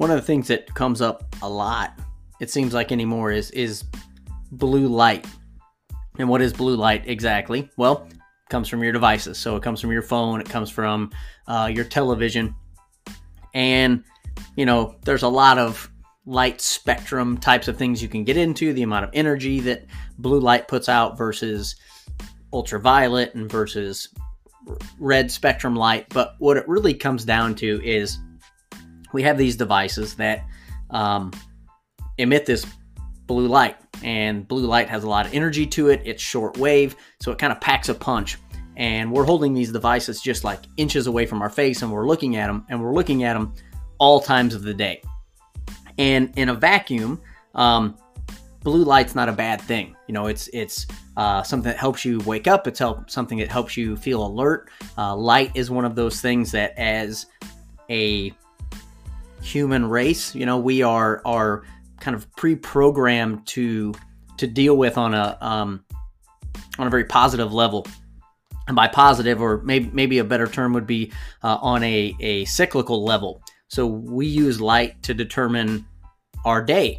one of the things that comes up a lot, it seems like anymore, is is blue light. And what is blue light exactly? Well, it comes from your devices. So it comes from your phone, it comes from uh, your television, and you know there's a lot of light spectrum types of things you can get into. The amount of energy that blue light puts out versus ultraviolet and versus red spectrum light. But what it really comes down to is we have these devices that um, emit this blue light, and blue light has a lot of energy to it. It's short wave, so it kind of packs a punch. And we're holding these devices just like inches away from our face, and we're looking at them, and we're looking at them all times of the day. And in a vacuum, um, blue light's not a bad thing. You know, it's it's uh, something that helps you wake up. It's help, something that helps you feel alert. Uh, light is one of those things that, as a human race, you know, we are are kind of pre-programmed to to deal with on a um, on a very positive level. And by positive, or maybe maybe a better term would be uh, on a, a cyclical level. So we use light to determine our day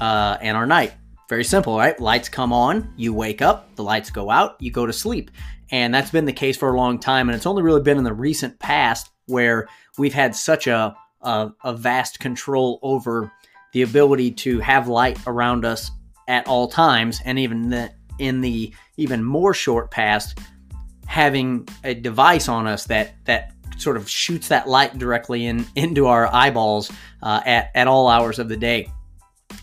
uh, and our night. Very simple, right? Lights come on, you wake up, the lights go out, you go to sleep. And that's been the case for a long time. And it's only really been in the recent past where we've had such a, a, a vast control over the ability to have light around us at all times. And even the, in the even more short past, having a device on us that, that sort of shoots that light directly in into our eyeballs uh, at, at all hours of the day.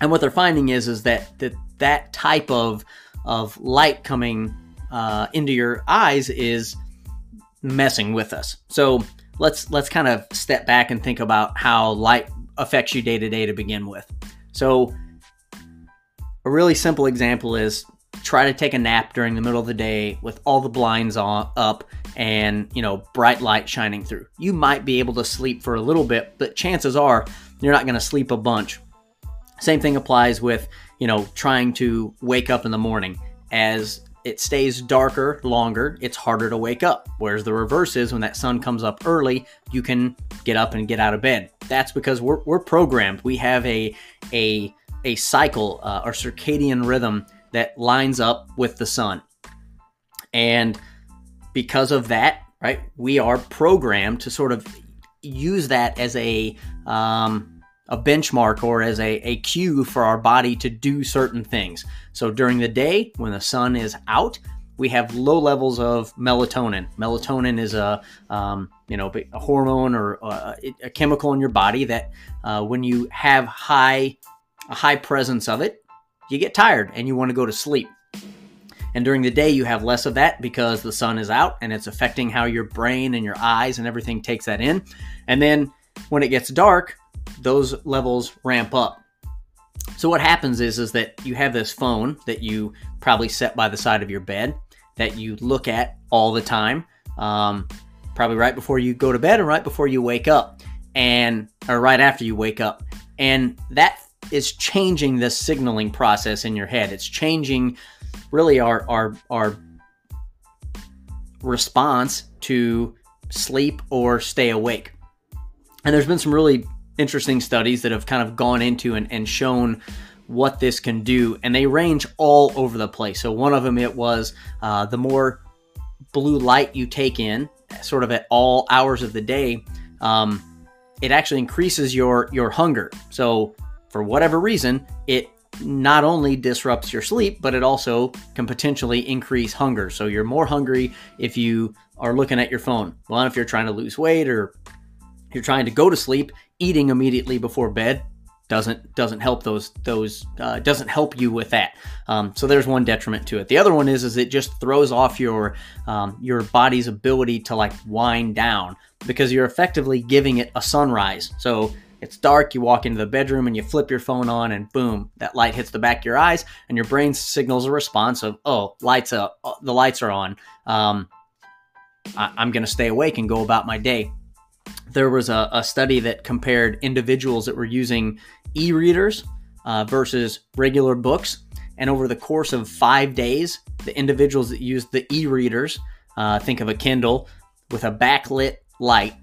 And what they're finding is is that that, that type of of light coming uh, into your eyes is messing with us. So let's let's kind of step back and think about how light affects you day to day to begin with. So a really simple example is try to take a nap during the middle of the day with all the blinds on up and you know bright light shining through. You might be able to sleep for a little bit, but chances are you're not going to sleep a bunch same thing applies with, you know, trying to wake up in the morning. As it stays darker longer, it's harder to wake up. Whereas the reverse is when that sun comes up early, you can get up and get out of bed. That's because we're, we're programmed. We have a a a cycle uh, or circadian rhythm that lines up with the sun, and because of that, right, we are programmed to sort of use that as a um, a benchmark or as a, a cue for our body to do certain things. So during the day, when the sun is out, we have low levels of melatonin. Melatonin is a um, you know a hormone or a, a, chemical in your body that uh, when you have high a high presence of it, you get tired and you want to go to sleep. And during the day, you have less of that because the sun is out and it's affecting how your brain and your eyes and everything takes that in. And then when it gets dark, those levels ramp up. So what happens is is that you have this phone that you probably set by the side of your bed that you look at all the time, um, probably right before you go to bed and right before you wake up, and or right after you wake up, and that is changing the signaling process in your head. It's changing really our our our response to sleep or stay awake. And there's been some really interesting studies that have kind of gone into and, and shown what this can do, and they range all over the place. So one of them it was uh, the more blue light you take in, sort of at all hours of the day, um, it actually increases your your hunger. So for whatever reason, it not only disrupts your sleep, but it also can potentially increase hunger. So you're more hungry if you are looking at your phone. Well, if you're trying to lose weight or you're trying to go to sleep, eating immediately before bed doesn't doesn't help those those uh, doesn't help you with that. Um, so there's one detriment to it. The other one is is it just throws off your um, your body's ability to like wind down because you're effectively giving it a sunrise. So it's dark, you walk into the bedroom and you flip your phone on, and boom, that light hits the back of your eyes, and your brain signals a response of, oh, lights up, the lights are on. Um, I- I'm to stay awake and go about my day there was a, a study that compared individuals that were using e readers uh, versus regular books. And over the course of five days, the individuals that used the e readers, uh, think of a Kindle with a backlit light,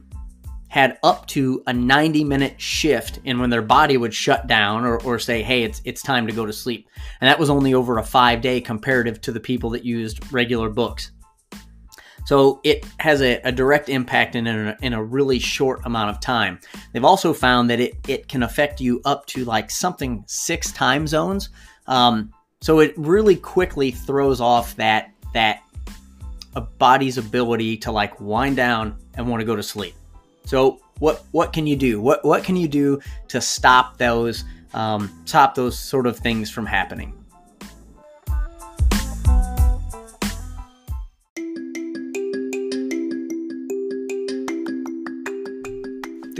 had up to a 90 minute shift in when their body would shut down or, or say, hey, it's, it's time to go to sleep. And that was only over a five day comparative to the people that used regular books. So it has a, a direct impact in a, in a really short amount of time. They've also found that it, it can affect you up to like something six time zones. Um, so it really quickly throws off that that a body's ability to like wind down and want to go to sleep. So what what can you do? What what can you do to stop those um, stop those sort of things from happening?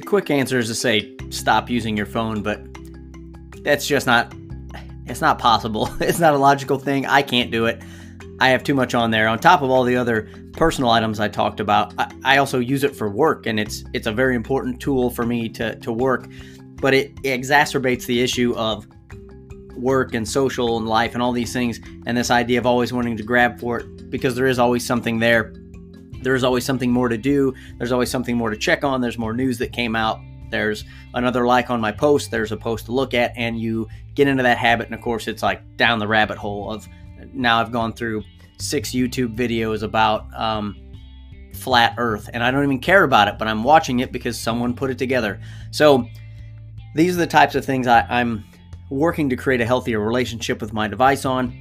Quick answer is to say stop using your phone, but that's just not it's not possible. It's not a logical thing. I can't do it. I have too much on there. On top of all the other personal items I talked about, I, I also use it for work, and it's it's a very important tool for me to to work. But it, it exacerbates the issue of work and social and life and all these things, and this idea of always wanting to grab for it because there is always something there. There's always something more to do. There's always something more to check on. There's more news that came out. There's another like on my post. There's a post to look at, and you get into that habit. And of course, it's like down the rabbit hole of now I've gone through six YouTube videos about um, flat Earth, and I don't even care about it, but I'm watching it because someone put it together. So these are the types of things I, I'm working to create a healthier relationship with my device on.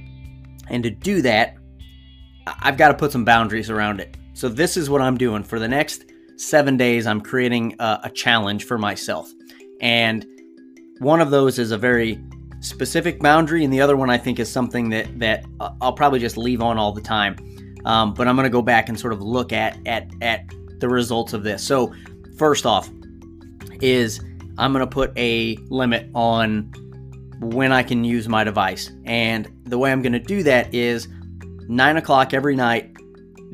And to do that, I've got to put some boundaries around it. So this is what I'm doing for the next seven days. I'm creating a, a challenge for myself, and one of those is a very specific boundary, and the other one I think is something that that I'll probably just leave on all the time. Um, but I'm going to go back and sort of look at at at the results of this. So first off, is I'm going to put a limit on when I can use my device, and the way I'm going to do that is nine o'clock every night.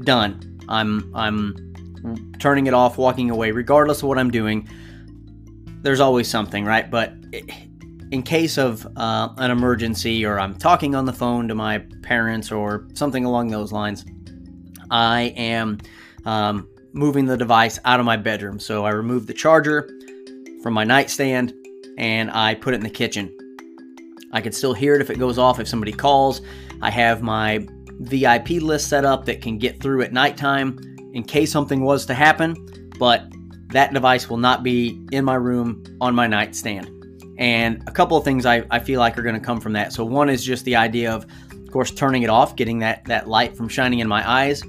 Done. I'm I'm turning it off, walking away, regardless of what I'm doing. There's always something, right? But in case of uh, an emergency or I'm talking on the phone to my parents or something along those lines, I am um, moving the device out of my bedroom. So I remove the charger from my nightstand and I put it in the kitchen. I can still hear it if it goes off if somebody calls. I have my VIP list set up that can get through at nighttime in case something was to happen, but that device will not be in my room on my nightstand. And a couple of things I, I feel like are going to come from that. So one is just the idea of, of course, turning it off, getting that that light from shining in my eyes,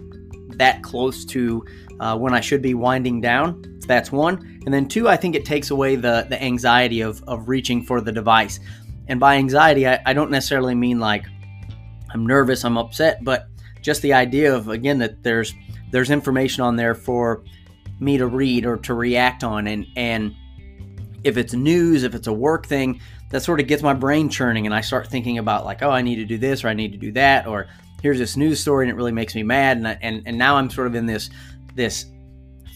that close to uh, when I should be winding down. That's one. And then two, I think it takes away the the anxiety of of reaching for the device. And by anxiety, I, I don't necessarily mean like I'm nervous, I'm upset, but just the idea of again that there's there's information on there for me to read or to react on. And and if it's news, if it's a work thing, that sort of gets my brain churning and I start thinking about like, oh, I need to do this or I need to do that or here's this news story and it really makes me mad. And I, and and now I'm sort of in this this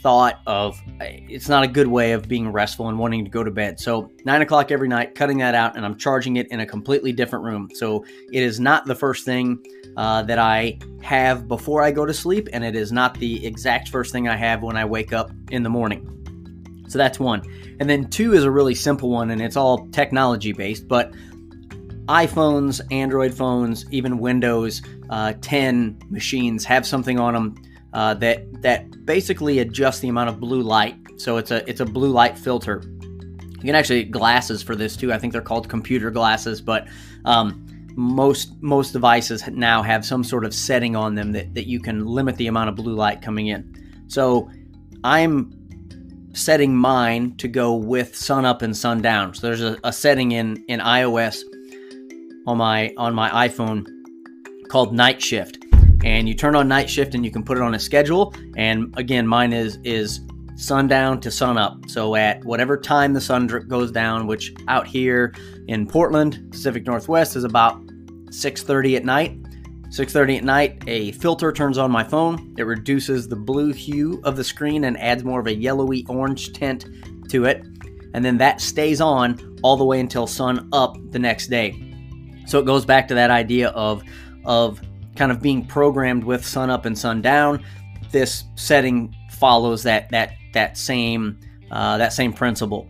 thought of it's not a good way of being restful and wanting to go to bed. So nine o'clock every night, cutting that out, and I'm charging it in a completely different room. So it is not the first thing uh, that I have before I go to sleep, and it is not the exact first thing I have when I wake up in the morning. So that's one. And then two is a really simple one, and it's all technology based, but iPhones, Android phones, even Windows uh, 10 machines have something on them uh, that that basically adjusts the amount of blue light. So it's a it's a blue light filter. You can actually get glasses for this too. I think they're called computer glasses, but um, most most devices now have some sort of setting on them that, that you can limit the amount of blue light coming in. So I'm setting mine to go with sun up and sun down. So there's a, a setting in in iOS on my on my iPhone called night shift. And you turn on night shift and you can put it on a schedule. And again, mine is is sundown to sun up. So at whatever time the sun goes down, which out here in Portland, Pacific Northwest is about 6:30 at night. 6:30 at night, a filter turns on my phone. It reduces the blue hue of the screen and adds more of a yellowy orange tint to it. And then that stays on all the way until sun up the next day. So it goes back to that idea of of kind of being programmed with sun up and sun down. This setting follows that that that same uh, that same principle.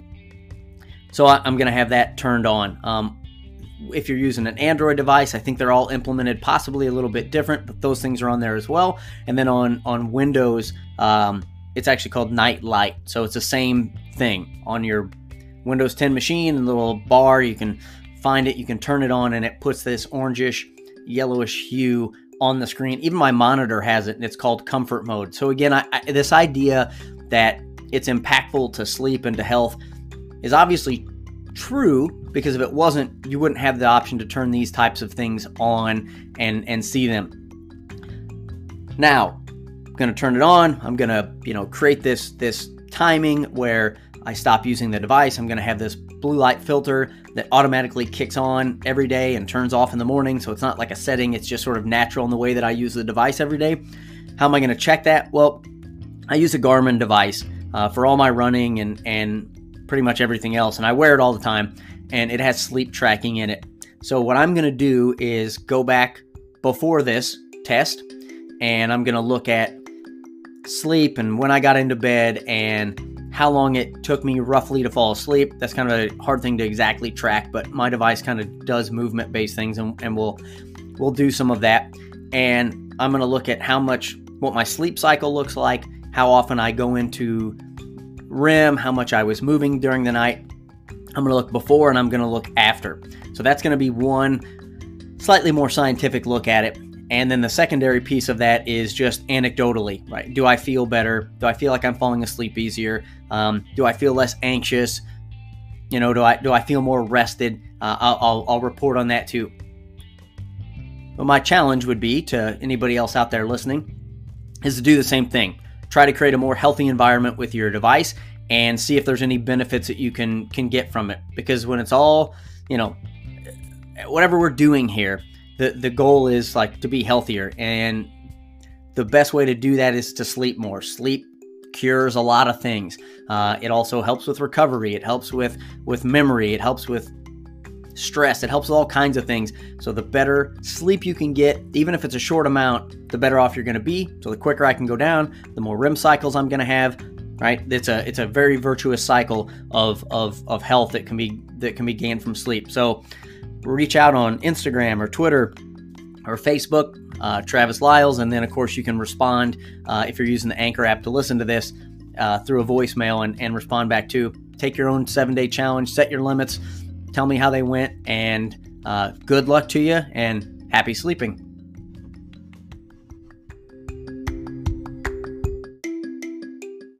So I, am going to have that turned on. Um, if you're using an Android device, I think they're all implemented possibly a little bit different, but those things are on there as well. And then on on Windows, um, it's actually called Night Light. So it's the same thing on your Windows 10 machine, The little bar. You can find it, you can turn it on, and it puts this orangish, yellowish hue on the screen. Even my monitor has it, and it's called comfort mode. So again, I, I, this idea that it's impactful to sleep and to health is obviously true because if it wasn't, you wouldn't have the option to turn these types of things on and and see them. Now, I'm going to turn it on. I'm going to, you know, create this this timing where I stop using the device. I'm going to have this blue light filter that automatically kicks on every day and turns off in the morning. So it's not like a setting, it's just sort of natural in the way that I use the device every day. How am I going to check that? Well, I use a Garmin device uh, for all my running and, and pretty much everything else. And I wear it all the time, and it has sleep tracking in it. So, what I'm going to do is go back before this test, and I'm going to look at sleep and when I got into bed and how long it took me roughly to fall asleep. That's kind of a hard thing to exactly track, but my device kind of does movement based things, and, and we'll we'll do some of that. And I'm going to look at how much what my sleep cycle looks like, how often I go into REM, how much I was moving during the night. I'm going to look before and I'm going to look after. So that's going to be one slightly more scientific look at it. And then the secondary piece of that is just anecdotally, right? Do I feel better? Do I feel like I'm falling asleep easier? Um, do I feel less anxious? You know, do I do I feel more rested? Uh, I'll, I'll, I'll report on that too. But my challenge would be to anybody else out there listening is to do the same thing try to create a more healthy environment with your device and see if there's any benefits that you can can get from it because when it's all you know whatever we're doing here the the goal is like to be healthier and the best way to do that is to sleep more sleep cures a lot of things uh, it also helps with recovery it helps with with memory it helps with stress. It helps with all kinds of things. So the better sleep you can get, even if it's a short amount, the better off you're going to be. So the quicker I can go down, the more REM cycles I'm going to have. Right? It's a it's a very virtuous cycle of of of health that can be that can be gained from sleep. So reach out on Instagram or Twitter or Facebook, uh, Travis Liles, and then of course you can respond uh, if you're using the Anchor app to listen to this uh, through a voicemail and, and respond back to. Take your own seven day challenge, set your limits, tell me how they went, and uh, good luck to you and happy sleeping.